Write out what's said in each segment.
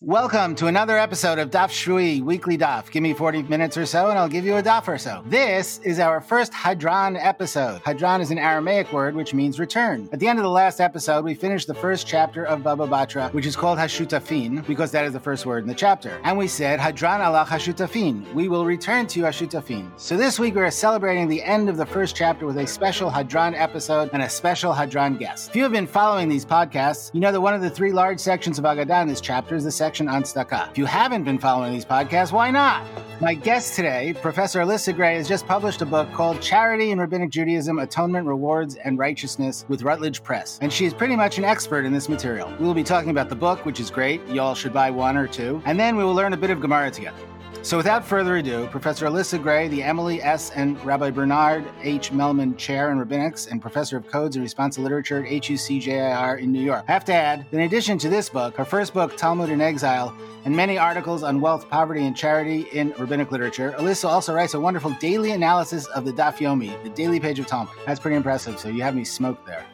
Welcome to another episode of Daf Shvui Weekly Daf. Give me 40 minutes or so and I'll give you a daf or so. This is our first Hadran episode. Hadran is an Aramaic word which means return. At the end of the last episode, we finished the first chapter of Baba Batra, which is called Hashutafin, because that is the first word in the chapter. And we said, Hadran Allah Hashutafin. We will return to you, Hashutafin. So this week we're celebrating the end of the first chapter with a special Hadran episode and a special Hadran guest. If you have been following these podcasts, you know that one of the three large sections of Agadah in this chapter is the section section on tzedakah. If you haven't been following these podcasts, why not? My guest today, Professor Alyssa Gray, has just published a book called Charity in Rabbinic Judaism Atonement, Rewards, and Righteousness with Routledge Press. And she is pretty much an expert in this material. We will be talking about the book, which is great. Y'all should buy one or two. And then we will learn a bit of Gemara together. So, without further ado, Professor Alyssa Gray, the Emily S. and Rabbi Bernard H. Mehlman Chair in Rabbinics and Professor of Codes and Responsa Literature at HUCJIR in New York. I have to add, in addition to this book, her first book, Talmud in Exile, and many articles on wealth, poverty, and charity in rabbinic literature, Alyssa also writes a wonderful daily analysis of the Daf Yomi, the daily page of Talmud. That's pretty impressive, so you have me smoked there.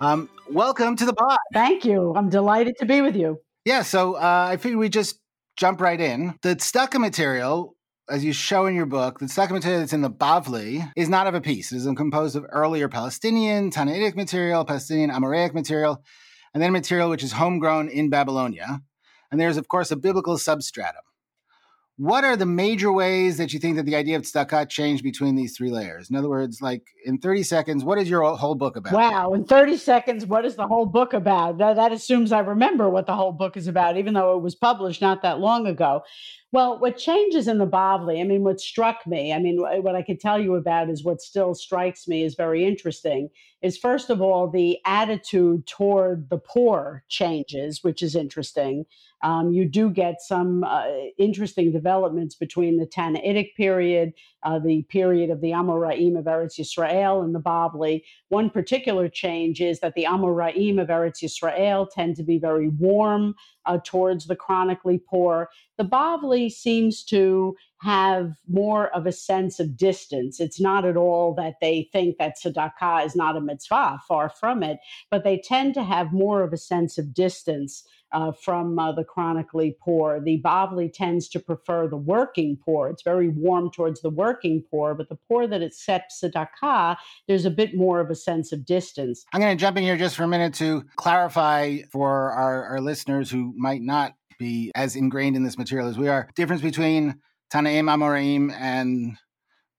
Um, welcome to the pod. Thank you. I'm delighted to be with you. Yeah, so uh, I figured we just jump right in. The tzedakah material, as you show in your book, the tzedakah material that's in the Bavli is not of a piece. It is composed of earlier Palestinian, Tanaitic material, Palestinian Amoraic material, and then material which is homegrown in Babylonia. And there's, of course, a biblical substratum. What are the major ways that you think that the idea of tzedakah changed between these three layers? In other words, like in 30 seconds, what is your whole book about? Wow, in 30 seconds, what is the whole book about? That, that assumes I remember what the whole book is about, even though it was published not that long ago. Well, what changes in the Bavli, I mean, what struck me, I mean, what I could tell you about is what still strikes me is very interesting, is first of all, the attitude toward the poor changes, which is interesting. Um, you do get some uh, interesting developments between the Tannaitic period, uh, the period of the Amoraim of Eretz Yisrael, and the Bavli. One particular change is that the Amoraim of Eretz Yisrael tend to be very warm uh, towards the chronically poor. The Bavli seems to have more of a sense of distance. It's not at all that they think that tzedakah is not a mitzvah, far from it, but they tend to have more of a sense of distance uh, from uh, the chronically poor. The Bavli tends to prefer the working poor. It's very warm towards the working poor, but the poor that accepts tzedakah, there's a bit more of a sense of distance. I'm going to jump in here just for a minute to clarify for our, our listeners who might not be as ingrained in this material as we are. Difference between Tanaim, Amoraim, and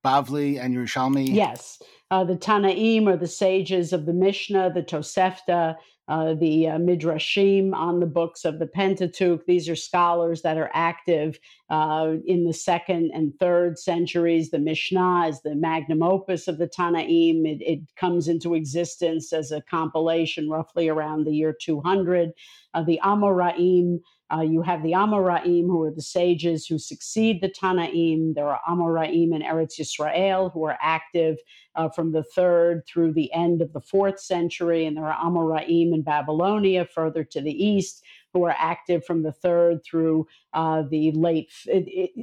Bavli and Yerushalmi? Yes. Uh, the Tanaim are the sages of the Mishnah, the Tosefta, uh, the uh, Midrashim on the books of the Pentateuch. These are scholars that are active uh, in the second and third centuries. The Mishnah is the magnum opus of the Tanaim. It, it comes into existence as a compilation roughly around the year 200. Uh, the Amoraim uh, you have the Amoraim, who are the sages who succeed the Tanaim. There are Amoraim in Eretz Yisrael, who are active uh, from the third through the end of the fourth century. And there are Amoraim in Babylonia, further to the east, who are active from the third through uh, the late,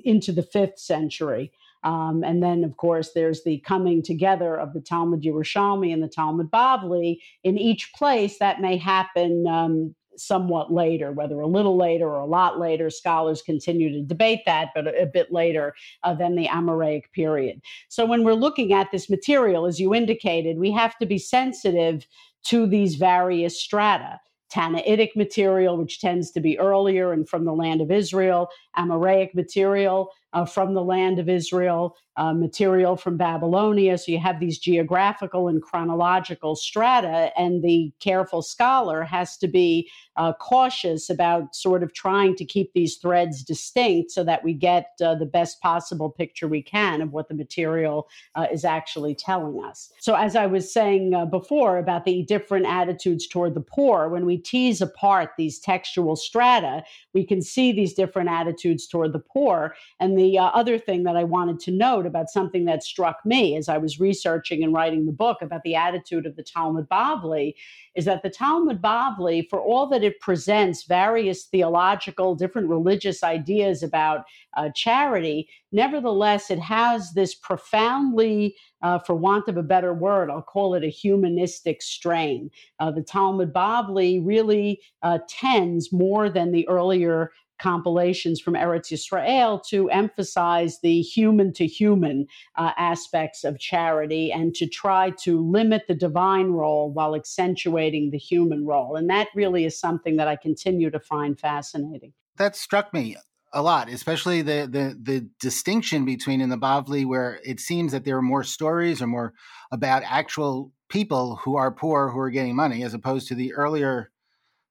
into the fifth century. Um, and then, of course, there's the coming together of the Talmud Yerushalmi and the Talmud Bavli. In each place, that may happen um, somewhat later, whether a little later or a lot later. Scholars continue to debate that, but a, a bit later uh, than the Amoraic period. So when we're looking at this material, as you indicated, we have to be sensitive to these various strata. Tannaitic material, which tends to be earlier and from the land of Israel, Amoraic material uh, from the land of Israel, uh, material from Babylonia. So you have these geographical and chronological strata, and the careful scholar has to be uh, cautious about sort of trying to keep these threads distinct so that we get uh, the best possible picture we can of what the material uh, is actually telling us. So, as I was saying uh, before about the different attitudes toward the poor, when we tease apart these textual strata, we can see these different attitudes toward the poor. And the uh, other thing that I wanted to note about something that struck me as I was researching and writing the book about the attitude of the Talmud Bavli is that the Talmud Bavli, for all that it presents various theological, different religious ideas about uh, charity, nevertheless, it has this profoundly, uh, for want of a better word, I'll call it a humanistic strain. Uh, the Talmud Bavli really uh, tends more than the earlier compilations from Eretz Yisrael to emphasize the human to human uh, aspects of charity and to try to limit the divine role while accentuating the human role. And that really is something that I continue to find fascinating. That struck me a lot, especially the the the distinction between in the Bavli where it seems that there are more stories or more about actual people who are poor who are getting money, as opposed to the earlier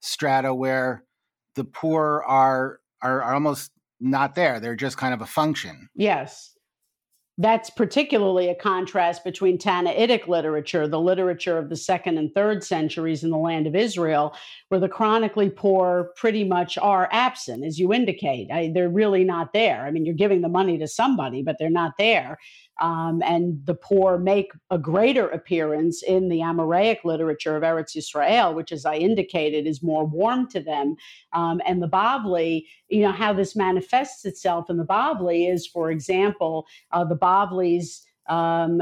strata where the poor are are, are almost not there. They're just kind of a function. Yes. That's particularly a contrast between Tannaitic literature, the literature of the second and third centuries in the land of Israel, where the chronically poor pretty much are absent, as you indicate. I, they're really not there. I mean, you're giving the money to somebody, but they're not there um, and the poor make a greater appearance in the Amoraic literature of Eretz Yisrael, which, as I indicated, is more warm to them. Um, and the Bavli, you know, how this manifests itself in the Bavli is, for example, uh, the Bavli's um,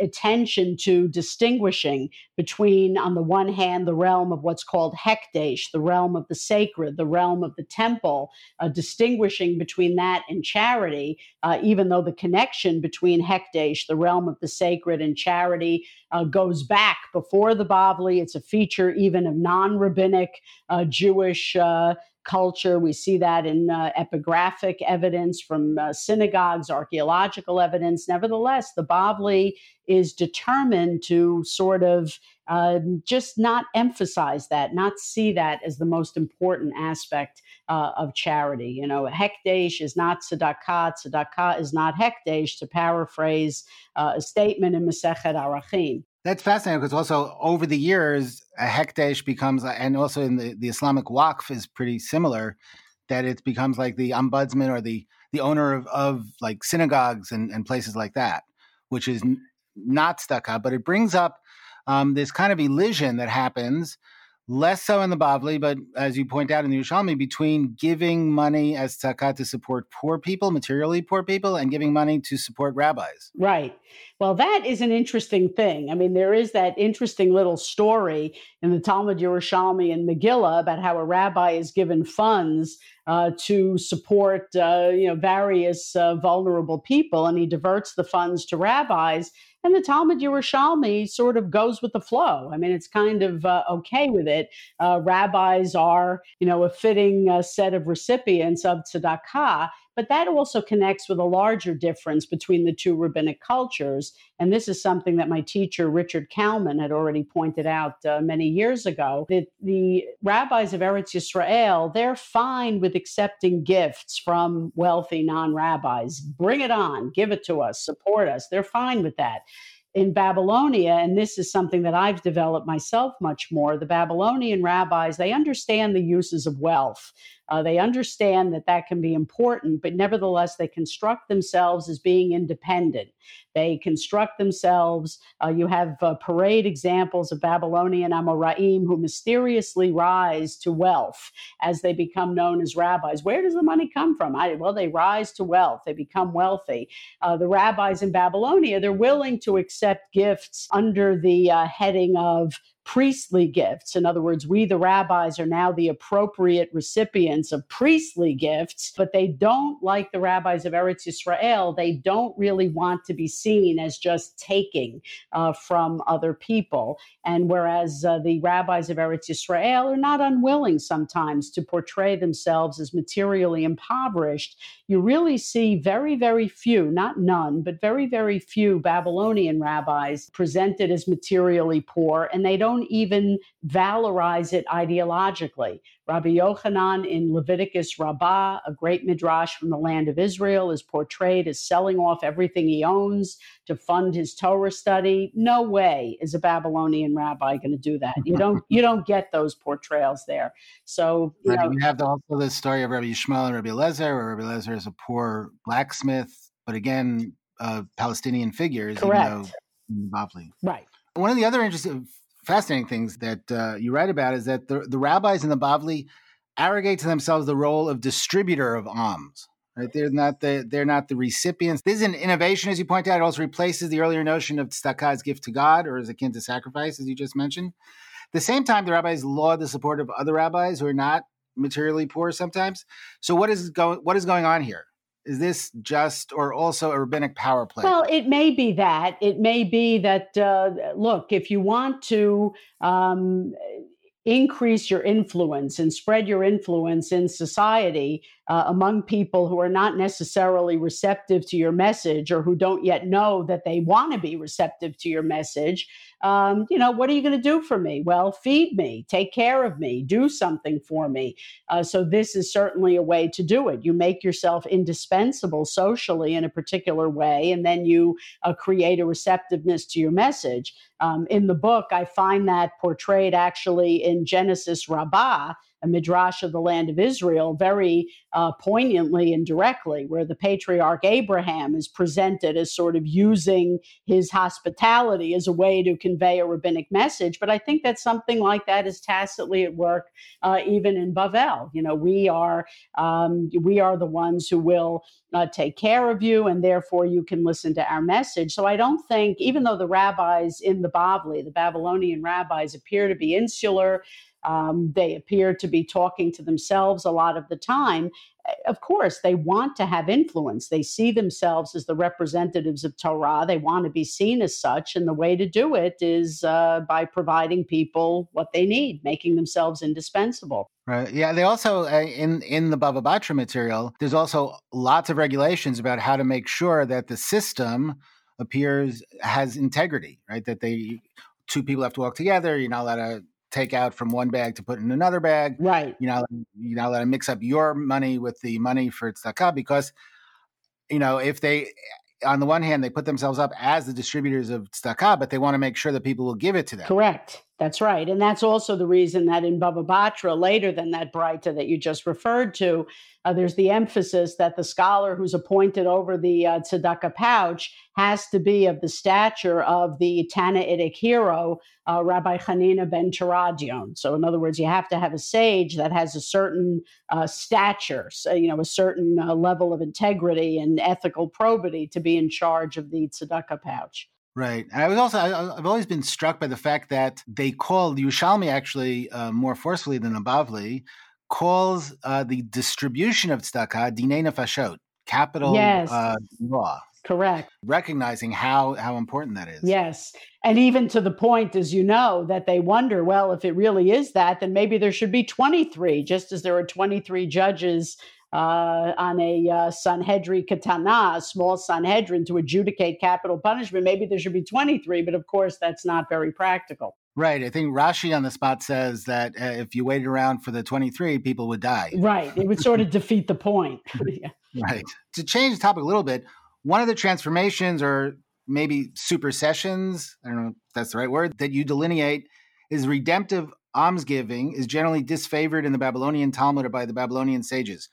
attention to distinguishing between, on the one hand, the realm of what's called Hekdesh, the realm of the sacred, the realm of the temple, uh, distinguishing between that and charity, uh, even though the connection between Hekdesh, the realm of the sacred, and charity uh, goes back before the Bavli. It's a feature even of non rabbinic uh, Jewish uh, culture. We see that in uh, epigraphic evidence from uh, synagogues, archaeological evidence. Nevertheless, the Bavli is determined to sort of uh, just not emphasize that, not see that as the most important aspect uh, of charity. You know, hekdesh is not tzedakah, tzedakah is not hekdesh, to paraphrase uh, a statement in Masechet Arachin. That's fascinating because also over the years, a hekdesh becomes, and also in the, the Islamic waqf is pretty similar, that it becomes like the ombudsman or the the owner of, of like synagogues and, and places like that, which is not tzedakah, but it brings up um, this kind of elision that happens less so in the Bavli, but as you point out in the Yerushalmi, between giving money as tzedakah to support poor people, materially poor people, and giving money to support rabbis. Right. Well, that is an interesting thing. I mean, there is that interesting little story in the Talmud Yerushalmi and Megillah about how a rabbi is given funds uh, to support, uh, you know, various uh, vulnerable people, and he diverts the funds to rabbis and the Talmud Yerushalmi sort of goes with the flow. I mean, it's kind of uh, okay with it. Uh, rabbis are, you know, a fitting uh, set of recipients of tzedakah. But that also connects with a larger difference between the two rabbinic cultures. And this is something that my teacher, Richard Kalmin, had already pointed out uh, many years ago that the rabbis of Eretz Yisrael, they're fine with accepting gifts from wealthy non rabbis. Bring it on, give it to us, support us. They're fine with that in Babylonia, and this is something that I've developed myself much more, the Babylonian rabbis, they understand the uses of wealth. Uh, they understand that that can be important, but nevertheless, they construct themselves as being independent. They construct themselves. Uh, you have uh, parade examples of Babylonian Amoraim who mysteriously rise to wealth as they become known as rabbis. Where does the money come from? I, well, they rise to wealth, they become wealthy. Uh, the rabbis in Babylonia, they're willing to accept gifts under the uh, heading of priestly gifts. In other words, we, the rabbis, are now the appropriate recipients of priestly gifts, but they don't, like the rabbis of Eretz Yisrael, they don't really want to be seen as just taking uh, from other people. And whereas uh, the rabbis of Eretz Yisrael are not unwilling sometimes to portray themselves as materially impoverished, you really see very, very few, not none, but very, very few Babylonian rabbis presented as materially poor, and they don't don't even valorize it ideologically. Rabbi Yochanan in Leviticus Rabbah, a great midrash from the land of Israel, is portrayed as selling off everything he owns to fund his Torah study. No way is a Babylonian rabbi going to do that. You don't you don't get those portrayals there. So you, right, know, you have the, also the story of Rabbi Yishmael and Rabbi Lezer, where Rabbi Lezer is a poor blacksmith, but again, uh, Palestinian figures. Correct. You know, Right. One of the other interesting fascinating things that uh, you write about is that the, the rabbis in the Bavli arrogate to themselves the role of distributor of alms. Right? They're not the they're not the recipients. This is an innovation, as you point out. It also replaces the earlier notion of tzedakah as gift to God or as akin to sacrifice, as you just mentioned. At the same time, the rabbis laud the support of other rabbis who are not materially poor sometimes. So what is going what is going on here? Is this just or also a rabbinic power play? Well, it may be that. It may be that, uh, look, if you want to um, increase your influence and spread your influence in society uh, among people who are not necessarily receptive to your message or who don't yet know that they want to be receptive to your message, um, you know, what are you going to do for me? Well, feed me, take care of me, do something for me. Uh, so, this is certainly a way to do it. You make yourself indispensable socially in a particular way, and then you uh, create a receptiveness to your message. Um, in the book, I find that portrayed actually in Genesis Rabbah a midrash of the land of Israel very uh, poignantly and directly, where the patriarch Abraham is presented as sort of using his hospitality as a way to convey a rabbinic message. But I think that something like that is tacitly at work uh, even in Bavel. You know, we are um, we are the ones who will uh, take care of you, and therefore you can listen to our message. So I don't think, even though the rabbis in the Bavli, the Babylonian rabbis, appear to be insular um, they appear to be talking to themselves a lot of the time. Eh, of course, they want to have influence. They see themselves as the representatives of Torah. They want to be seen as such. And the way to do it is uh, by providing people what they need, making themselves indispensable. Right. Yeah. They also uh, in in the Bava Batra material. There's also lots of regulations about how to make sure that the system appears has integrity. Right. That they two people have to walk together. You're not allowed to take out from one bag to put in another bag. Right. You know, you know, let them mix up your money with the money for tzedakah because, you know, if they, eh, on the one hand, they put themselves up as the distributors of tzedakah, but they want to make sure that people will give it to them. Correct. That's right. And that's also the reason that in Baba Batra, later than that Breita that you just referred to, uh, there's the emphasis that the scholar who's appointed over the uh, tzedakah pouch has to be of the stature of the Tannaitic hero, uh, Rabbi Hanina ben Teradion. So, in other words, you have to have a sage that has a certain uh, stature, so, you know, a certain uh, level of integrity and ethical probity to be in charge of the tzedakah pouch. Right. And I was also, I, have always been struck by the fact that they call Yerushalmi actually uh, more forcefully than Abavli, calls uh, the distribution of tzedakah dinei nefashot, capital yes. uh, law. Correct. Recognizing how how important that is. Yes. And even to the point, as you know, that they wonder, well, if it really is that, then maybe there should be 23, just as there are 23 judges uh, on a uh, Sanhedrin Katana, a small Sanhedrin to adjudicate capital punishment. Maybe there should be 23, but of course, that's not very practical. Right. I think Rashi on the spot says that uh, if you waited around for the 23, people would die. Right. It would sort of defeat the point. yeah. Right. To change the topic a little bit, one of the transformations or maybe supersessions, I don't know if that's the right word, that you delineate is redemptive almsgiving is generally disfavored in the Babylonian Talmud or by the Babylonian sages.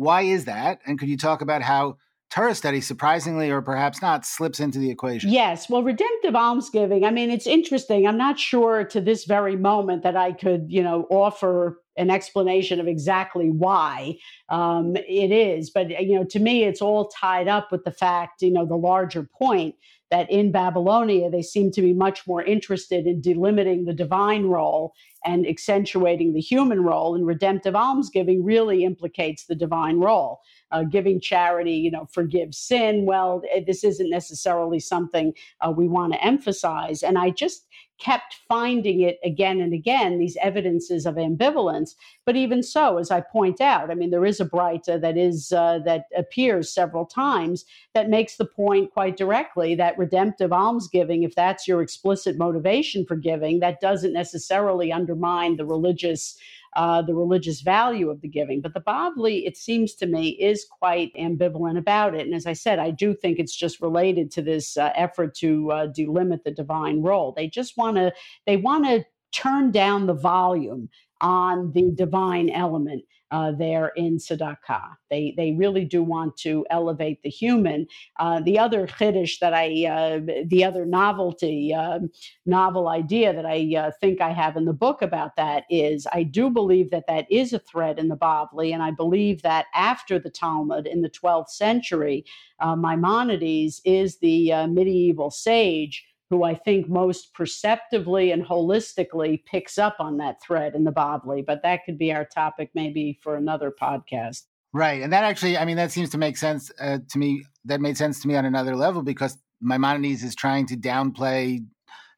Why is that? And could you talk about how Torah study, surprisingly or perhaps not, slips into the equation. Yes. Well, redemptive almsgiving, I mean, it's interesting. I'm not sure to this very moment that I could, you know, offer an explanation of exactly why um, it is. But, you know, to me, it's all tied up with the fact, you know, the larger point that in Babylonia, they seem to be much more interested in delimiting the divine role and accentuating the human role. And redemptive almsgiving really implicates the divine role uh, giving charity, you know, forgive sin. Well, eh, this isn't necessarily something uh, we want to emphasize. And I just kept finding it again and again, these evidences of ambivalence. But even so, as I point out, I mean, there is a Breita that is uh, that appears several times that makes the point quite directly that redemptive almsgiving, if that's your explicit motivation for giving, that doesn't necessarily undermine the religious uh, the religious value of the giving. But the Bavli, it seems to me, is quite ambivalent about it. And as I said, I do think it's just related to this uh, effort to uh, delimit the divine role. They just want to they want to turn down the volume on the divine element uh, there in tzedakah. They they really do want to elevate the human. Uh, the other chiddush that I, uh, the other novelty, um, novel idea that I uh, think I have in the book about that is I do believe that that is a thread in the Bavli, and I believe that after the Talmud in the 12th century, uh, Maimonides is the uh, medieval sage who I think most perceptively and holistically picks up on that thread in the Bavli. But that could be our topic maybe for another podcast. Right. And that actually, I mean, that seems to make sense uh, to me. That made sense to me on another level because Maimonides is trying to downplay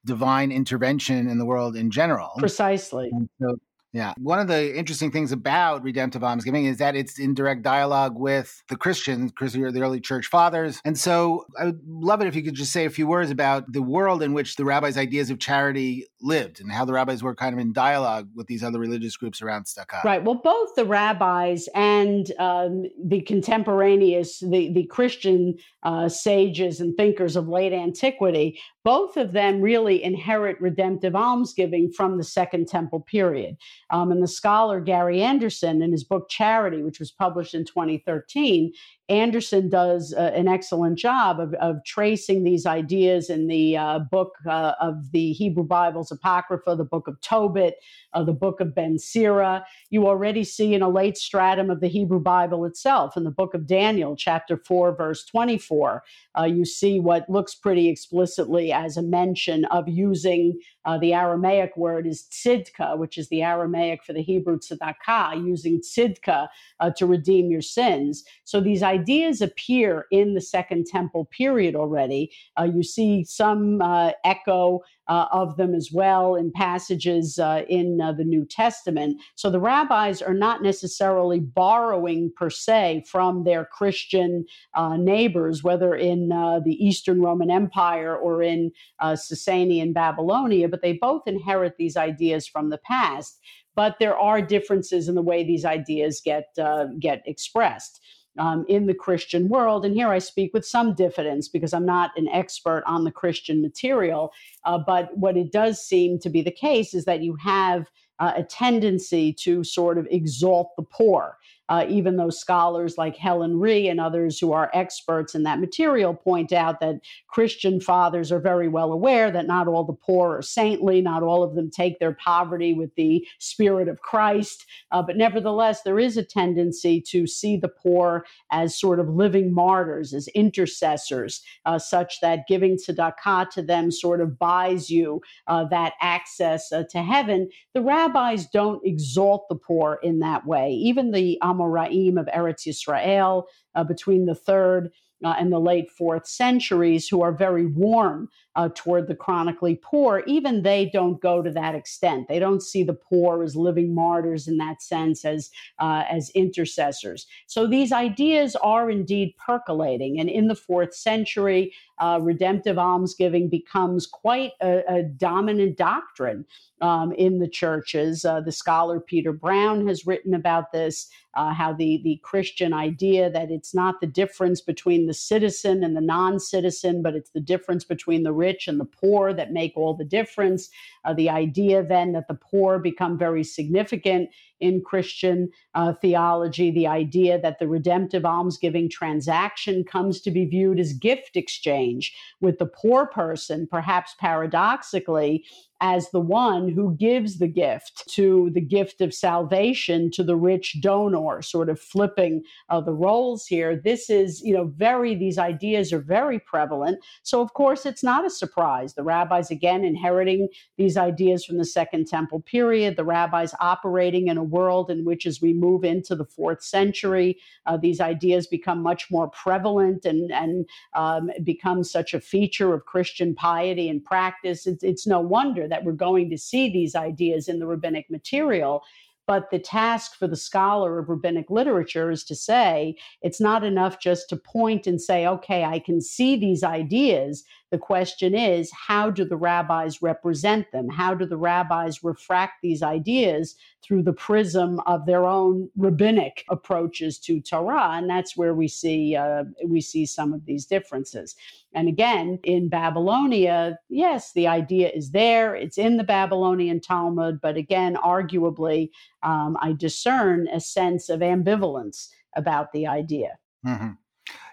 divine intervention in the world in general. Precisely. So yeah. One of the interesting things about redemptive almsgiving is that it's in direct dialogue with the Christians, the early church fathers. And so I would love it if you could just say a few words about the world in which the rabbis' ideas of charity lived and how the rabbis were kind of in dialogue with these other religious groups around Stuttgart. Right. Well, both the rabbis and um, the contemporaneous, the, the Christian uh, sages and thinkers of late antiquity, both of them really inherit redemptive almsgiving from the Second Temple period. Um, and the scholar Gary Anderson, in his book Charity, which was published in 2013, Anderson does uh, an excellent job of, of, tracing these ideas in the uh, book uh, of the Hebrew Bible's Apocrypha, the book of Tobit, uh, the book of Ben Sira. You already see in a late stratum of the Hebrew Bible itself, in the book of Daniel, chapter 4, verse 24, uh, you see what looks pretty explicitly as a mention of using uh, the Aramaic word is tzidka, which is the Aramaic for the Hebrew tzedakah, using tzidka to redeem your sins. So these ideas appear in the Second Temple period already. Uh, you see some uh, echo uh, of them as well in passages uh, in uh, the New Testament. So the rabbis are not necessarily borrowing per se from their Christian uh, neighbors, whether in the Eastern Roman Empire or in Sasanian Babylonia, but they both inherit these ideas from the past. But there are differences in the way these ideas get get expressed um, in the Christian world. And here I speak with some diffidence because I'm not an expert on the Christian material. Uh, but what it does seem to be the case is that you have uh, a tendency to sort of exalt the poor uh, even though scholars like Helen Rhee and others who are experts in that material point out that Christian fathers are very well aware that not all the poor are saintly, not all of them take their poverty with the spirit of Christ. Uh, but nevertheless, there is a tendency to see the poor as sort of living martyrs, as intercessors, uh, such that giving tzedakah to them sort of buys you uh, that access uh, to heaven. The rabbis don't exalt the poor in that way. Even the Amoraim of Eretz Yisrael uh, between the third uh, and the late fourth centuries, who are very warm uh, toward the chronically poor, even they don't go to that extent. They don't see the poor as living martyrs in that sense, as uh, as intercessors. So these ideas are indeed percolating, and in the fourth century, uh, redemptive almsgiving becomes quite a, a dominant doctrine um, in the churches. Uh, the scholar Peter Brown has written about this. Uh, how the, the Christian idea that it's not the difference between the citizen and the non citizen, but it's the difference between the rich and the poor that make all the difference. Uh, the idea then that the poor become very significant in Christian uh, theology, the idea that the redemptive almsgiving transaction comes to be viewed as gift exchange with the poor person, perhaps paradoxically, as the one who gives the gift to the gift of salvation to the rich donor, sort of flipping uh, the roles here. This is, you know, very, these ideas are very prevalent. So, of course, it's not a surprise. The rabbis, again, inheriting these ideas from the Second Temple period, the rabbis operating in a world in which, as we move into the fourth century, uh, these ideas become much more prevalent and, and um, become such a feature of Christian piety and practice. It's, it's no wonder that we're going to see these ideas in the rabbinic material. But the task for the scholar of rabbinic literature is to say it's not enough just to point and say, okay, I can see these ideas. The question is, how do the rabbis represent them? How do the rabbis refract these ideas through the prism of their own rabbinic approaches to Torah? And that's where we see uh, we see some of these differences. And again, in Babylonia, yes, the idea is there. It's in the Babylonian Talmud, but again, arguably, um, I discern a sense of ambivalence about the idea. Mm-hmm.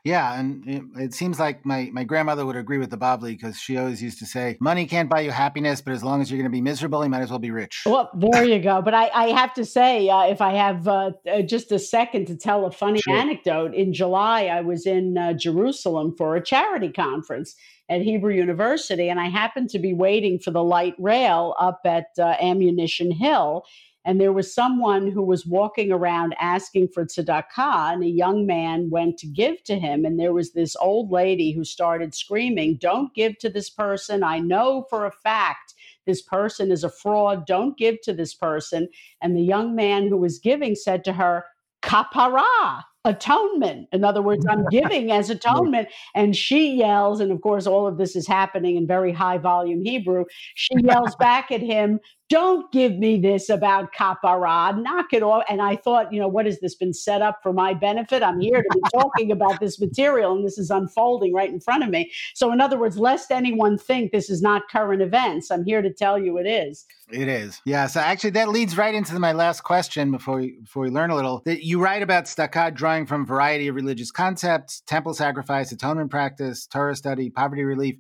Yeah, and it, it, seems like my, my grandmother would agree with the Bavli because she always used to say, "Money can't buy you happiness, but as long as you're going to be miserable, you might as well be rich." Well, there you go. But I, I have to say, uh, if I have uh, uh, just a second to tell a funny sure. anecdote, in July I was in uh, Jerusalem for a charity conference at Hebrew University, and I happened to be waiting for the light rail up at uh, Ammunition Hill and there was someone who was walking around asking for tzedakah, and a young man went to give to him. And there was this old lady who started screaming, Don't give to this person. I know for a fact this person is a fraud. Don't give to this person. And the young man who was giving said to her, Kapara atonement. In other words, I'm giving as atonement. And she yells, and of course, all of this is happening in very high volume Hebrew. She yells back at him, don't give me this about kapara, knock it off. And I thought, you know, what has this been set up for my benefit? I'm here to be talking about this material and this is unfolding right in front of me. So, in other words, lest anyone think this is not current events, I'm here to tell you it is. It is. Yeah. So actually that leads right into my last question before we before we learn a little. That you write about tzedakah drawing from a variety of religious concepts, temple sacrifice, atonement practice, Torah study, poverty relief.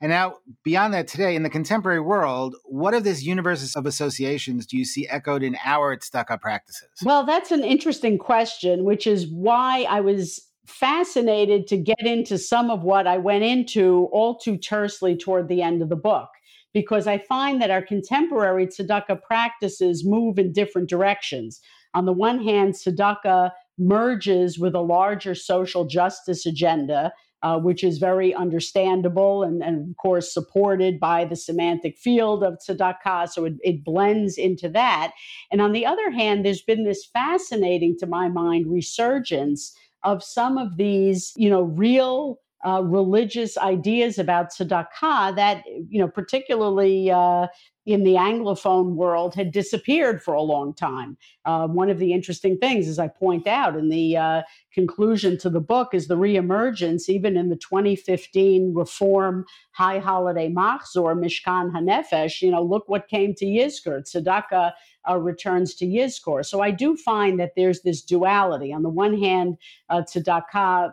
And now, beyond that, today in the contemporary world, what of this universe of associations do you see echoed in our tzedakah practices? Well, that's an interesting question, which is why I was fascinated to get into some of what I went into all too tersely toward the end of the book. Because I find that our contemporary tzedakah practices move in different directions. On the one hand, tzedakah merges with a larger social justice agenda uh, which is very understandable and, and, of course, supported by the semantic field of tzedakah. So it, it blends into that. And on the other hand, there's been this fascinating, to my mind, resurgence of some of these, you know, real uh, religious ideas about tzedakah that, you know, particularly uh, in the Anglophone world had disappeared for a long time. Uh, one of the interesting things, as I point out in the uh, conclusion to the book, is the reemergence, even in the 2015 reform high holiday Machzor, Mishkan Hanefesh. You know, look what came to Yizkor. Tzedakah uh, returns to Yizkor. So I do find that there's this duality. On the one hand, uh,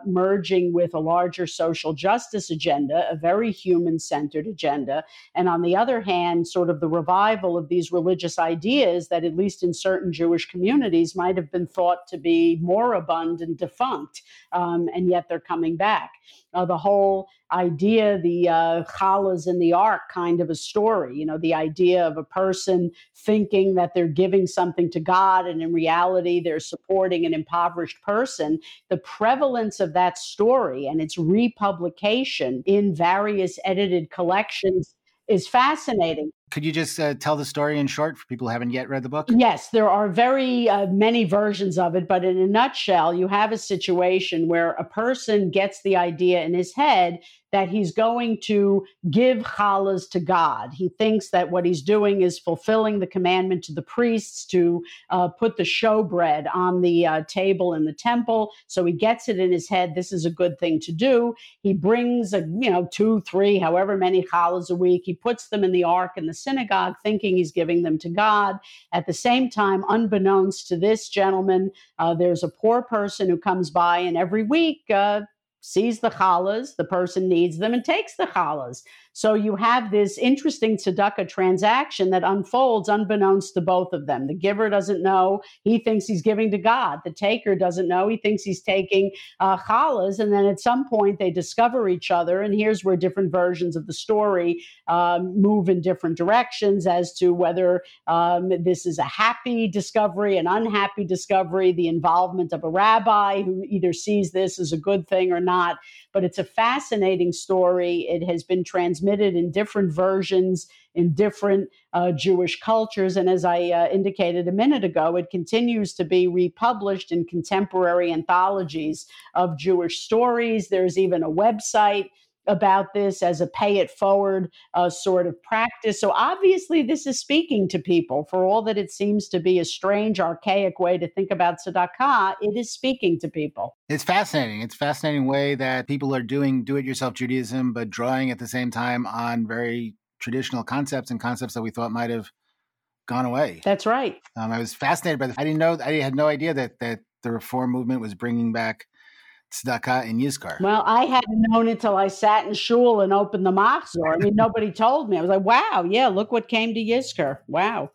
merging with a larger social justice agenda, a very human centered agenda. And on the other hand, sort of the revival of these religious ideas that, at least in certain Jewish communities, might have been thought to be moribund and defunct, um, and yet they're coming back. Uh, the whole idea, the uh, challahs in the ark kind of a story, you know, the idea of a person thinking that they're giving something to God and in reality they're supporting an impoverished person. The prevalence of that story and its republication in various edited collections is fascinating. Could you just uh, tell the story in short for people who haven't yet read the book? Yes, there are very uh, many versions of it, but in a nutshell, you have a situation where a person gets the idea in his head that he's going to give challahs to God. He thinks that what he's doing is fulfilling the commandment to the priests to uh, put the showbread on the uh, table in the temple. So he gets it in his head. This is a good thing to do. He brings a you know two, three, however many challahs a week. He puts them in the ark in the synagogue, thinking he's giving them to God. At the same time, unbeknownst to this gentleman, uh, there's a poor person who comes by, and every week uh, sees the challahs, the person needs them, and takes the challahs. So you have this interesting tzedakah transaction that unfolds unbeknownst to both of them. The giver doesn't know; he thinks he's giving to God. The taker doesn't know; he thinks he's taking uh, challahs. And then at some point, they discover each other. And here's where different versions of the story um, move in different directions as to whether um, this is a happy discovery, an unhappy discovery, the involvement of a rabbi who either sees this as a good thing or not. But it's a fascinating story. It has been transmitted in different versions in different uh, Jewish cultures. And as I uh, indicated a minute ago, it continues to be republished in contemporary anthologies of Jewish stories. There's even a website about this as a pay it forward uh, sort of practice. So obviously, this is speaking to people. For all that it seems to be a strange, archaic way to think about tzedakah, it is speaking to people. It's fascinating. It's a fascinating way that people are doing do it yourself Judaism, but drawing at the same time on very traditional concepts and concepts that we thought might have gone away. That's right. Um, I was fascinated by the. I didn't know. I had no idea that that the reform movement was bringing back tzedakah in Yizkor. Well, I hadn't known until I sat in shul and opened the machzor. I mean, nobody told me. I was like, wow, yeah, look what came to Yizkor. Wow.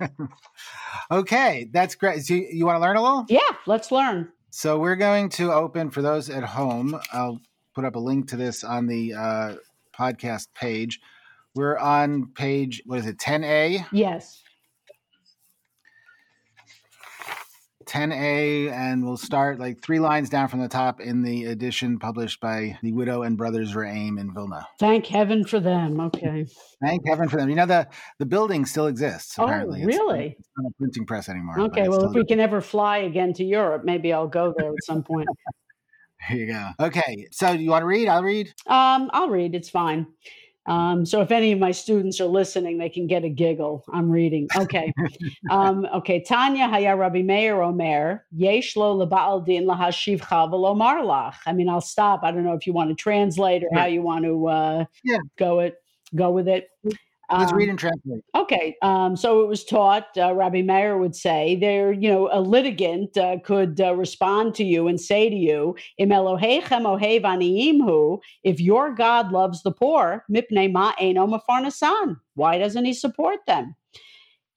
okay, that's great. So you, you want to learn a little? Yeah, let's learn. So we're going to open for those at home. I'll put up a link to this on the uh, podcast page. We're on page, what is it, 10A? Yes. 10A, and we'll start like three lines down from the top in the edition published by the Widow and Brothers Romm in Vilna. Thank heaven for them. Okay. Thank heaven for them. You know, the, the building still exists, apparently. Oh, really? It's, it's not a printing press anymore. Okay, well, if we can ever fly again to Europe, maybe I'll go there at some point. Here you go. Okay, so you want to read? I'll read. Um, I'll read. It's fine. Um, so if any of my students are listening, they can get a giggle. I'm reading. Okay. um, okay. Tanya Haya Rabbi Meir Omer, Yesh lo din lahashivcha v'lomar lach. I mean, I'll stop. I don't know if you want to translate or how you want to uh, yeah. go it, go with it. Let's um, read and translate. Okay. Um, so it was taught, uh, Rabbi Meir would say, there, you know, a litigant uh, could uh, respond to you and say to you, Im Elohechem ohev if your God loves the poor, mipnei ma eno mafarnasan. Why doesn't he support them?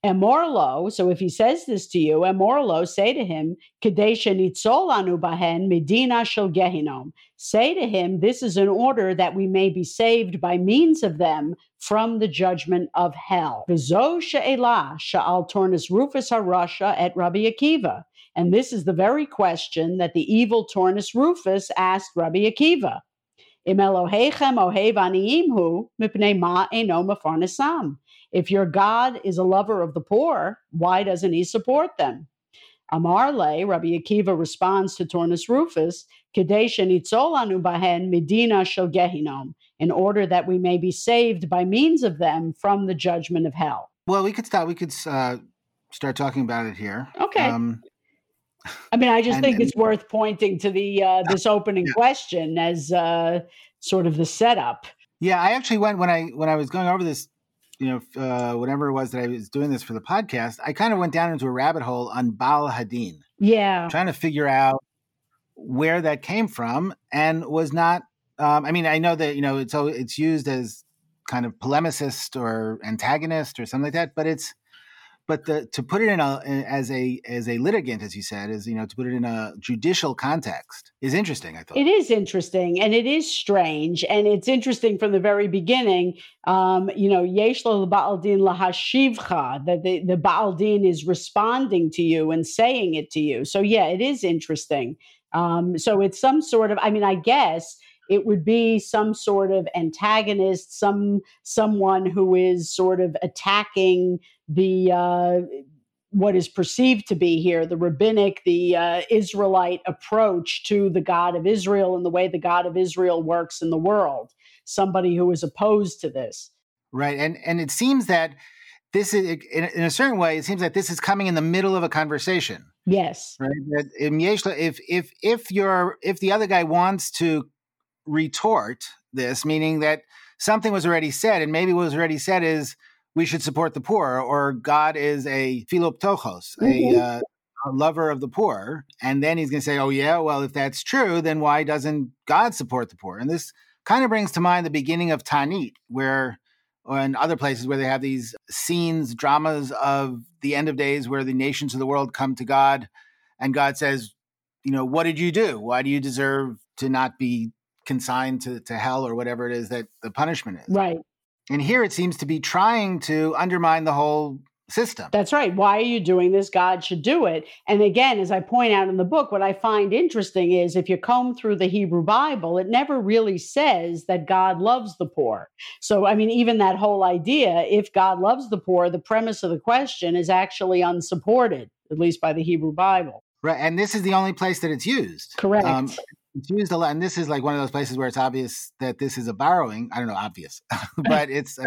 Emorlo, so if he says this to you, Emorlo, say to him, Kadesha nitzolanu bahen medina shel gehinom. Say to him, this is an order that we may be saved by means of them from the judgment of hell. V'zo she'elah sha'al tornus Rufus HaRasha at Rabbi Akiva. And this is the very question that the evil Tornus Rufus asked Rabbi Akiva. Im Elohechem ohev aniimhu mipnei ma eno mafarnasam. If your God is a lover of the poor, why doesn't he support them? Amarle, Rabbi Akiva responds to Tornus Rufus, Kadesh nitzolanu bahen medina shel gehinom, in order that we may be saved by means of them from the judgment of hell. Well, we could start. We could uh, start talking about it here. Okay. Um, I mean, I just and, think and, it's worth pointing to the uh, this opening yeah. question as uh, sort of the setup. Yeah, I actually went when I when I was going over this you know, uh, whatever it was that I was doing this for the podcast, I kind of went down into a rabbit hole on Baal Hadin. Yeah. Trying to figure out where that came from and was not, um, I mean, I know that, you know, it's, it's used as kind of polemicist or antagonist or something like that, but it's, but the, to put it in a as a as a litigant, as you said, is you know to put it in a judicial context is interesting. I thought it is interesting and it is strange and it's interesting from the very beginning. Um, you know, yesh ba'aldin lahashivcha that the the ba'aldin is responding to you and saying it to you. So yeah, it is interesting. Um, so it's some sort of. I mean, I guess it would be some sort of antagonist, some someone who is sort of attacking the uh, what is perceived to be here the rabbinic, the uh, Israelite approach to the God of Israel and the way the God of Israel works in the world. Somebody who is opposed to this, right? And and it seems that this is in, in a certain way. It seems that this is coming in the middle of a conversation. Yes, right. If if if you're if the other guy wants to retort this, meaning that something was already said, and maybe what was already said is we should support the poor, or God is a philoptochos, mm-hmm. a, uh, a lover of the poor. And then he's going to say, oh, yeah, well, if that's true, then why doesn't God support the poor? And this kind of brings to mind the beginning of Tanit, where, or in other places where they have these scenes, dramas of the end of days where the nations of the world come to God and God says, you know, what did you do? Why do you deserve to not be consigned to, to hell or whatever it is that the punishment is? Right. And here it seems to be trying to undermine the whole system. That's right. Why are you doing this? God should do it. And again, as I point out in the book, what I find interesting is if you comb through the Hebrew Bible, it never really says that God loves the poor. So, I mean, even that whole idea, if God loves the poor, the premise of the question is actually unsupported, at least by the Hebrew Bible. Right. And this is the only place that it's used. Correct. Um, it's used a lot, and this is like one of those places where it's obvious that this is a borrowing. I don't know, obvious, but it's a,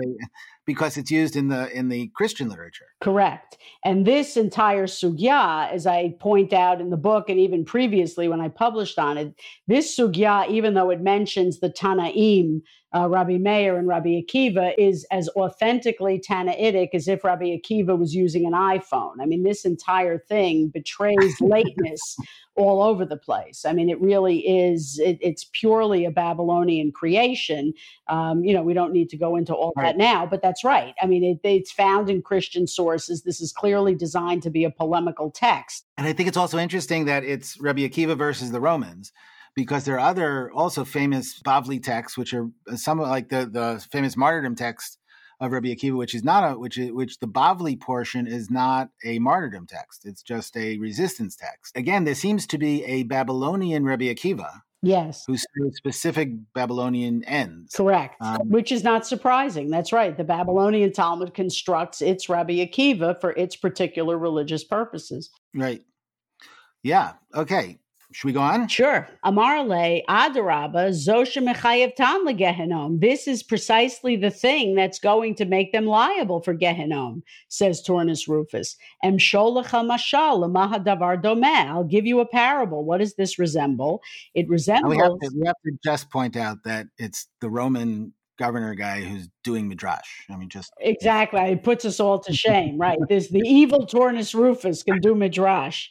because it's used in the in the Christian literature. Correct. And this entire sugya, as I point out in the book, and even previously when I published on it, this sugya, even though it mentions the Tanaim, uh, Rabbi Meir and Rabbi Akiva, is as authentically Tanaitic as if Rabbi Akiva was using an iPhone. I mean, this entire thing betrays lateness all over the place. I mean, it really is, it, it's purely a Babylonian creation. Um, you know, we don't need to go into all right. that now, but that's right. I mean, it, it's found in Christian sources. This is clearly designed to be a polemical text. And I think it's also interesting that it's Rabbi Akiva versus the Romans because there are other also famous Bavli texts, which are some like the the famous martyrdom text of Rabbi Akiva, which is not a which is, which the Bavli portion is not a martyrdom text. It's just a resistance text. Again, there seems to be a Babylonian Rabbi Akiva. Yes. Who serves specific Babylonian ends. Correct. Um, which is not surprising. That's right. The Babylonian Talmud constructs its Rabbi Akiva for its particular religious purposes. Right. Yeah. Okay. Should we go on? Sure. Amarle Adaraba Zosha Mechayev Tam Gehenom. This is precisely the thing that's going to make them liable for Gehenom, says Turnus Rufus. Em Mahadavar Domeh. I'll give you a parable. What does this resemble? It resembles. We have, to, we have to just point out that it's the Roman governor guy who's doing midrash. I mean, just exactly. It puts us all to shame, right? This the evil Turnus Rufus can do midrash.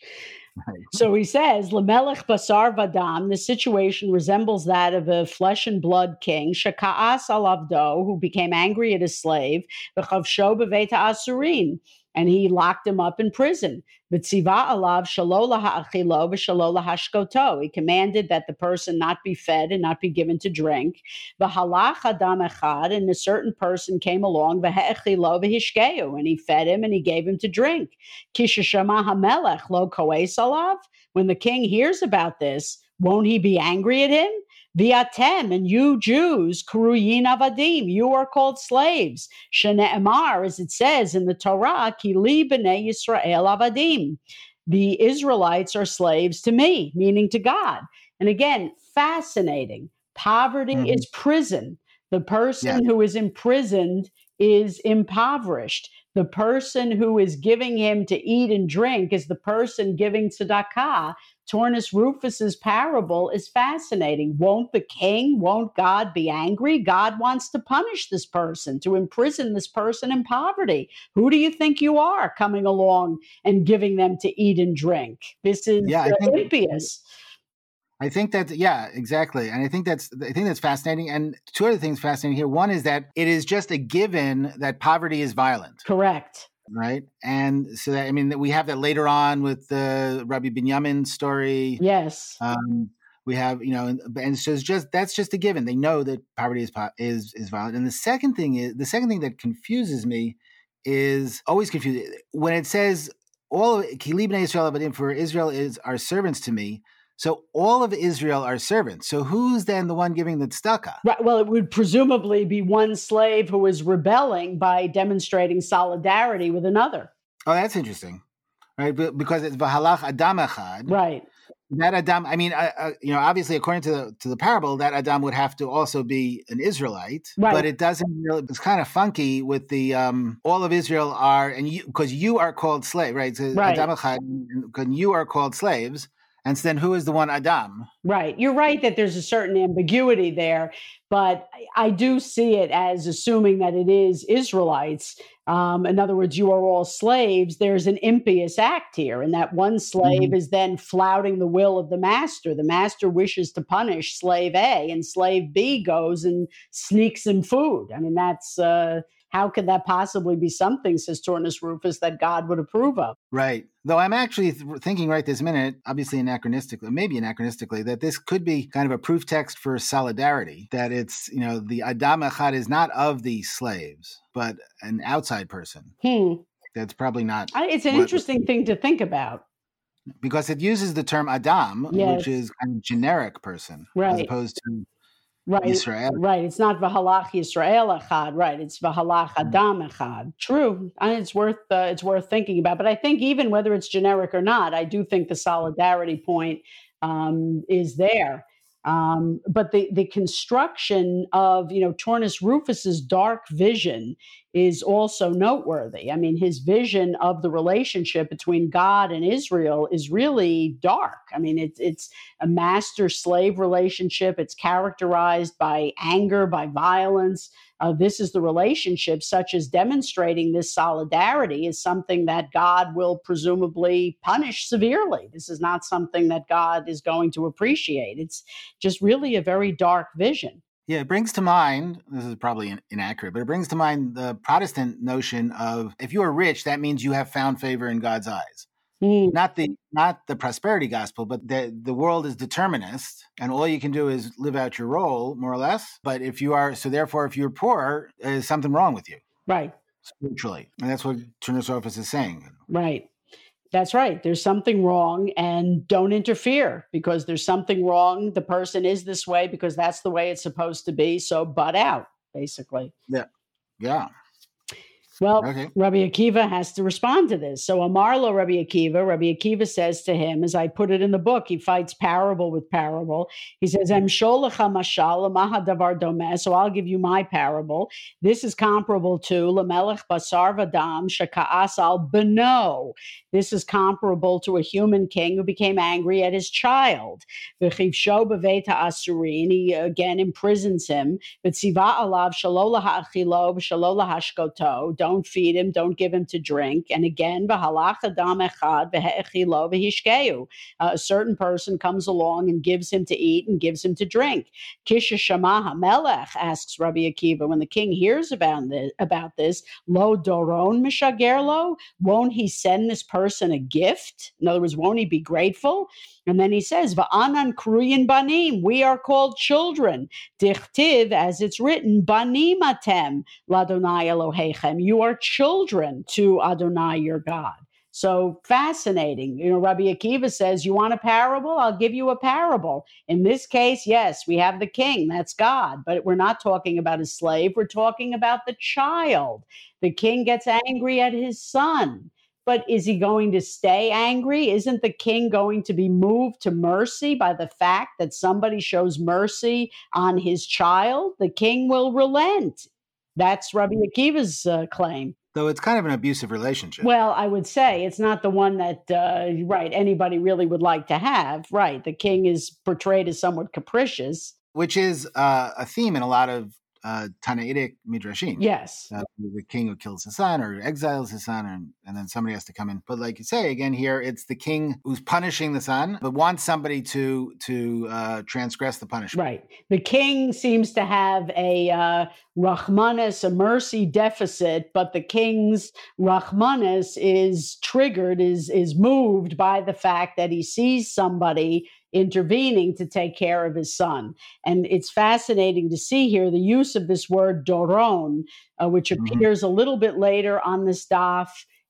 So he says, Lamelech Basar Vadam, the situation resembles that of a flesh and blood king, Shaka'as alavdo, who became angry at his slave, V'chavsho beveta asurin, and he locked him up in prison. Alav shalola ha'achilo v'shalola hashkoto. He commanded that the person not be fed and not be given to drink. V'halach adam echad, and a certain person came along, v'he'echilo and he fed him and he gave him to drink. Kishashama hamelech lo alav. When the king hears about this, won't he be angry at him? Viatem, and you Jews, Kuruyin Avadim, you are called slaves. Shene'emar, as it says in the Torah, Kili b'nei Yisrael Avadim. The Israelites are slaves to me, meaning to God. And again, fascinating. Poverty mm-hmm. is prison. The person yeah. who is imprisoned is impoverished. The person who is giving him to eat and drink is the person giving tzedakah Turnus Rufus's parable is fascinating. Won't the king, won't God be angry? God wants to punish this person, to imprison this person in poverty. Who do you think you are coming along and giving them to eat and drink? This is yeah, I think, impious. I think that yeah, exactly. And I think that's I think that's fascinating. And two other things fascinating here. One is that it is just a given that poverty is violent. Correct right? And so that I mean, we have that later on with the Rabbi Binyamin story. Yes. Um, we have you know, and, and so it's just that's just a given. They know that poverty is is is violent. And the second thing is the second thing that confuses me is always confusing when it says all of Israel for Israel is our servants to me. So all of Israel are servants. So who's then the one giving the tzedakah? Right. Well, it would presumably be one slave who is rebelling by demonstrating solidarity with another. Oh, that's interesting, right? Because it's v'halach adam echad. Right. That Adam, I mean, uh, uh, you know, obviously, according to the to the parable, that Adam would have to also be an Israelite, right. but it doesn't. Really, it's kind of funky with the um, all of Israel are, and you because you are called slave, right? So right. Adam echad, because you are called slaves. And then who is the one Adam? Right. You're right that there's a certain ambiguity there, but I do see it as assuming that it is Israelites. Um, in other words, you are all slaves. There's an impious act here, and that one slave mm-hmm. is then flouting the will of the master. The master wishes to punish slave A, and slave B goes and sneaks in food. I mean, that's. Uh, how could that possibly be something, says Turnus Rufus, that God would approve of? Right. Though I'm actually th- thinking right this minute, obviously anachronistically, maybe anachronistically, that this could be kind of a proof text for solidarity. That it's, you know, the Adam Echad is not of the slaves, but an outside person. Hmm. That's probably not. I, it's an what, interesting thing to think about because it uses the term Adam, yes. which is kind of generic person, right. as opposed to right, Israel. Right. It's not Vahalach Yisrael Echad. Right. It's Vahalach mm. Adam Echad. True. And it's worth uh, it's worth thinking about. But I think even whether it's generic or not, I do think the solidarity point um, is there. Um, but the the construction of you know Turnus Rufus's dark vision is also noteworthy. I mean, his vision of the relationship between God and Israel is really dark. I mean, it's it's a master slave relationship. It's characterized by anger, by violence. Uh, this is the relationship, such as demonstrating this solidarity is something that God will presumably punish severely. This is not something that God is going to appreciate. It's just really a very dark vision. Yeah, it brings to mind, this is probably inaccurate, but it brings to mind the Protestant notion of if you are rich, that means you have found favor in God's eyes. Mm. Not the not the prosperity gospel, but the the world is determinist, and all you can do is live out your role, more or less. But if you are so, therefore, if you're poor, there's something wrong with you, right? Spiritually, and that's what Turnus Rufus is saying, right? That's right. There's something wrong, and don't interfere because there's something wrong. The person is this way because that's the way it's supposed to be. So, butt out, basically. Yeah. Yeah. Well, okay. Rabbi Akiva has to respond to this. So Amarlo Rabbi Akiva, Rabbi Akiva says to him, as I put it in the book, he fights parable with parable. He says, Em sholacha mashal mahadavar domeh. So I'll give you my parable. This is comparable to Lamelech basar vadam shaka'as al beno. This is comparable to a human king who became angry at his child. V'chivsho beveta asurin. He again imprisons him. But siva alav shalola ha'achilo v'shalola hashkoto don't feed him, don't give him to drink. And again, uh, a certain person comes along and gives him to eat and gives him to drink. Kisha Melech asks Rabbi Akiva when the king hears about this, about this Lo Doron Mishagerlo, won't he send this person a gift? In other words, won't he be grateful? And then he says, Va'anan kruyin banim, we are called children. Dichtiv, as it's written, banim atem ladonai Elohechem. You are children to Adonai your God. So fascinating. You know, Rabbi Akiva says, You want a parable? I'll give you a parable. In this case, yes, we have the king, that's God, but we're not talking about a slave, we're talking about the child. The king gets angry at his son. But is he going to stay angry? Isn't the king going to be moved to mercy by the fact that somebody shows mercy on his child? The king will relent. That's Rabbi Akiva's uh, claim. Though it's kind of an abusive relationship. Well, I would say it's not the one that, uh, right, anybody really would like to have. Right. The king is portrayed as somewhat capricious. Which is uh, a theme in a lot of uh, Tannaitic midrashim. Yes, uh, the king who kills his son or exiles his son, or, and then somebody has to come in. But like you say again here, it's the king who's punishing the son, but wants somebody to to uh, transgress the punishment. Right. The king seems to have a uh, Rahmanis, a mercy deficit, but the king's Rahmanis is triggered, is is moved by the fact that he sees somebody intervening to take care of his son. And it's fascinating to see here the use of this word doron, uh, which mm-hmm. appears a little bit later on this daf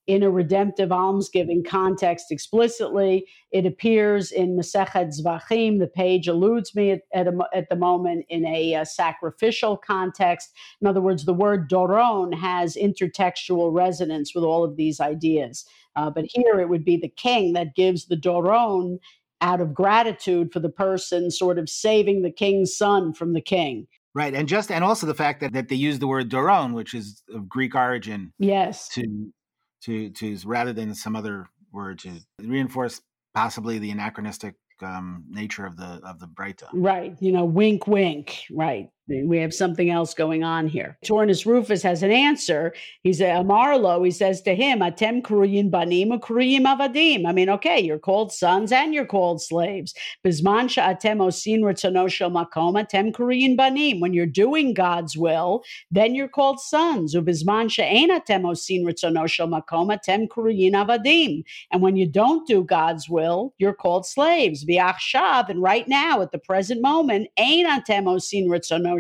in a redemptive almsgiving context explicitly. It appears in Masechet Zvachim. The page eludes me at, at, a, at the moment in a uh, sacrificial context. In other words, the word doron has intertextual resonance with all of these ideas. Uh, but here it would be the king that gives the doron out of gratitude for the person sort of saving the king's son from the king. Right. And just and also the fact that, that they use the word doron, which is of Greek origin. Yes. To to to rather than some other word to reinforce possibly the anachronistic um, nature of the of the Breita. Right. You know, wink, wink. Right. We have something else going on here. Turnus Rufus has an answer. He's a Marlo. He says to him, Atem kuriyim banim kuriyim avadim. I mean, okay, you're called sons and you're called slaves. Bisman atem osin shel makom atem kuriyim banim. When you're doing God's will, then you're called sons. Ubisman she'en atem osin shel makom atem kuriyim avadim. And when you don't do God's will, you're called slaves. V'achshav, and right now, at the present moment, ein atem osin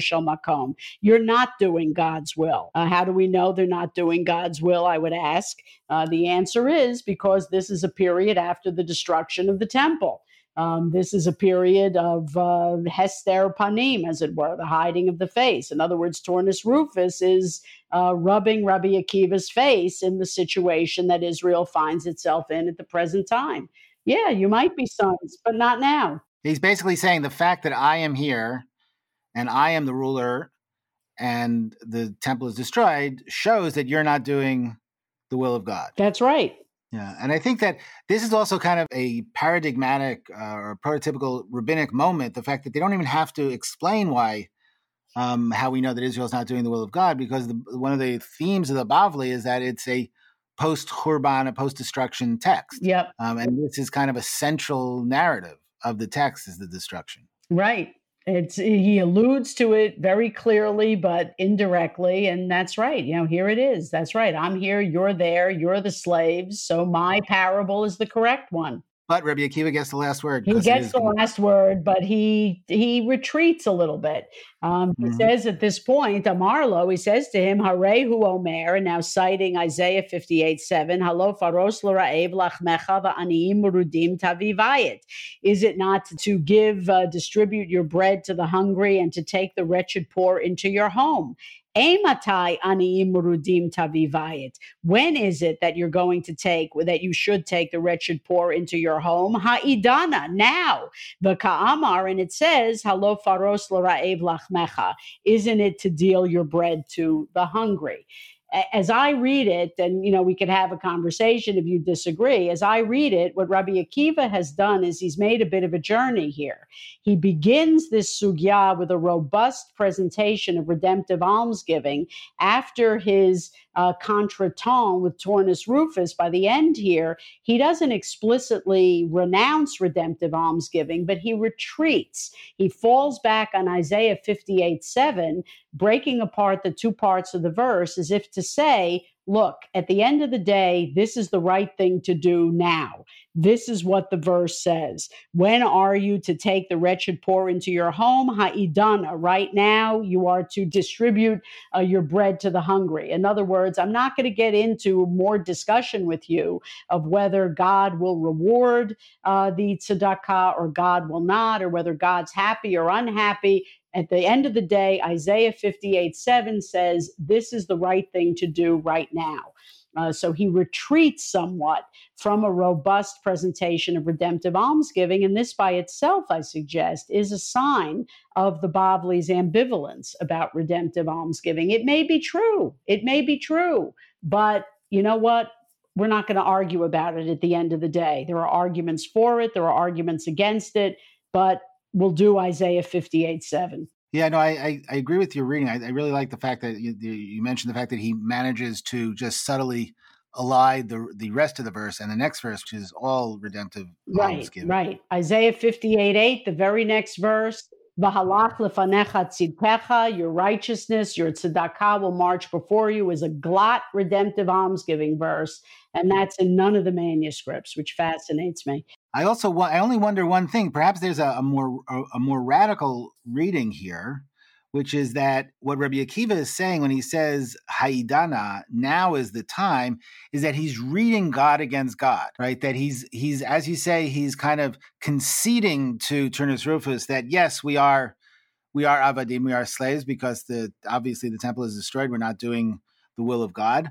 makom. You're not doing God's will. Uh, how do we know they're not doing God's will? I would ask. Uh, the answer is because this is a period after the destruction of the temple. Um, this is a period of uh, hester panim, as it were, the hiding of the face. In other words, Turnus Rufus is uh, rubbing Rabbi Akiva's face in the situation that Israel finds itself in at the present time. Yeah, you might be sons, but not now. He's basically saying the fact that I am here and I am the ruler and the temple is destroyed shows that you're not doing the will of God. That's right. Yeah, and I think that this is also kind of a paradigmatic uh, or prototypical rabbinic moment. The fact that they don't even have to explain why, um, how we know that Israel is not doing the will of God, because the, one of the themes of the Bavli is that it's a post Churban, a post destruction text. Yep. Um, and this is kind of a central narrative of the text is the destruction. Right. It's he alludes to it very clearly, but indirectly, and that's right. You know, here it is. That's right. I'm here. You're there. You're the slaves. So my parable is the correct one. But Rabbi Akiva gets the last word. He gets the last word, but he he retreats a little bit. Um, he mm-hmm. says at this point, Amarlo, he says to him, Harehu Omer, and now citing Isaiah 58 7, Halo faros l'ra'ev lachmecha va'aniim rudim tavivayit. Is it not to give, uh, distribute your bread to the hungry and to take the wretched poor into your home? Ematai tavivayit. When is it that you're going to take, that you should take the wretched poor into your home? Ha'idana, now. The ka'amar, and it says, halo faros l'ra'ev lachmecha. Isn't it to deal your bread to the hungry? As I read it, and you know, we could have a conversation if you disagree. As I read it, what Rabbi Akiva has done is he's made a bit of a journey here. He begins this sugya with a robust presentation of redemptive almsgiving after his uh, contretemps with Turnus Rufus, by the end here, he doesn't explicitly renounce redemptive almsgiving, but he retreats. He falls back on Isaiah 58 7, breaking apart the two parts of the verse as if to say, look, at the end of the day, this is the right thing to do now. This is what the verse says. When are you to take the wretched poor into your home? Ha'idana. Right now, you are to distribute uh, your bread to the hungry. In other words, I'm not going to get into more discussion with you of whether God will reward uh, the tzedakah or God will not, or whether God's happy or unhappy. At the end of the day, Isaiah 58 7 says, This is the right thing to do right now. Uh, so he retreats somewhat from a robust presentation of redemptive almsgiving. And this by itself, I suggest, is a sign of the Bavli's ambivalence about redemptive almsgiving. It may be true, it may be true, but you know what? We're not going to argue about it at the end of the day. There are arguments for it, there are arguments against it, but will do Isaiah 58 7. Yeah, no, I, I, I, agree with your reading. I, I, really like the fact that you, you, mentioned the fact that he manages to just subtly elide the the rest of the verse and the next verse, which is all redemptive. Right, right. Isaiah 58 8, the very next verse. V'halach lefanecha tzidkecha, your righteousness, your tzedakah will march before you is a glot redemptive almsgiving verse. And that's in none of the manuscripts, which fascinates me. I also I only wonder one thing. Perhaps there's a, a more a, a, more radical reading here, which is that what Rabbi Akiva is saying when he says Haidana, now is the time, is that he's reading God against God, right? That he's he's as you say, he's kind of conceding to Turnus Rufus that yes, we are we are avadim, we are slaves because the obviously the temple is destroyed. We're not doing the will of God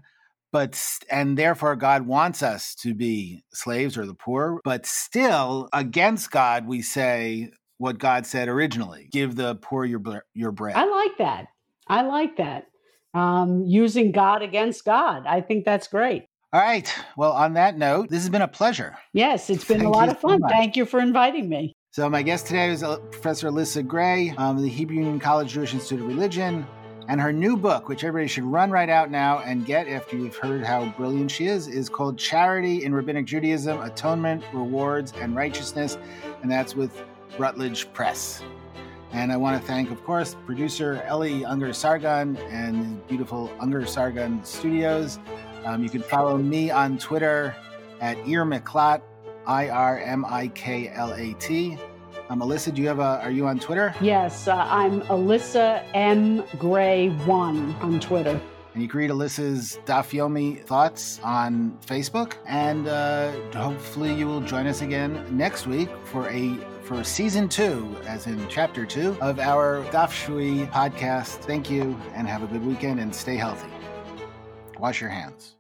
but and therefore God wants us to be slaves or the poor, but still against God we say what God said originally: give the poor your your bread. I like that. I like that. Um, using God against God. I think that's great. All right. Well, on that note, this has been a pleasure. Yes, it's been Thank a lot of fun. So Thank you for inviting me. So, my guest today is uh, Professor Alyssa Gray, um, the Hebrew Union College Jewish Institute of Religion, and her new book, which everybody should run right out now and get after you've heard how brilliant she is, is called Charity in Rabbinic Judaism Atonement, Rewards, and Righteousness. And that's with Routledge Press. And I want to thank, of course, producer Ellie Unger Sargon and beautiful Unger Sargon Studios. Um, you can follow me on Twitter at Miklat, I R M I K L A T. Um, Alyssa, do you have a? Are you on Twitter? Yes, uh, I'm Alyssa M Gray One on Twitter. And you can read Alyssa's Daf Yomi thoughts on Facebook, and uh, hopefully you will join us again next week for a for season two, as in chapter two of our Daf Shui podcast. Thank you, and have a good weekend, and stay healthy. Wash your hands.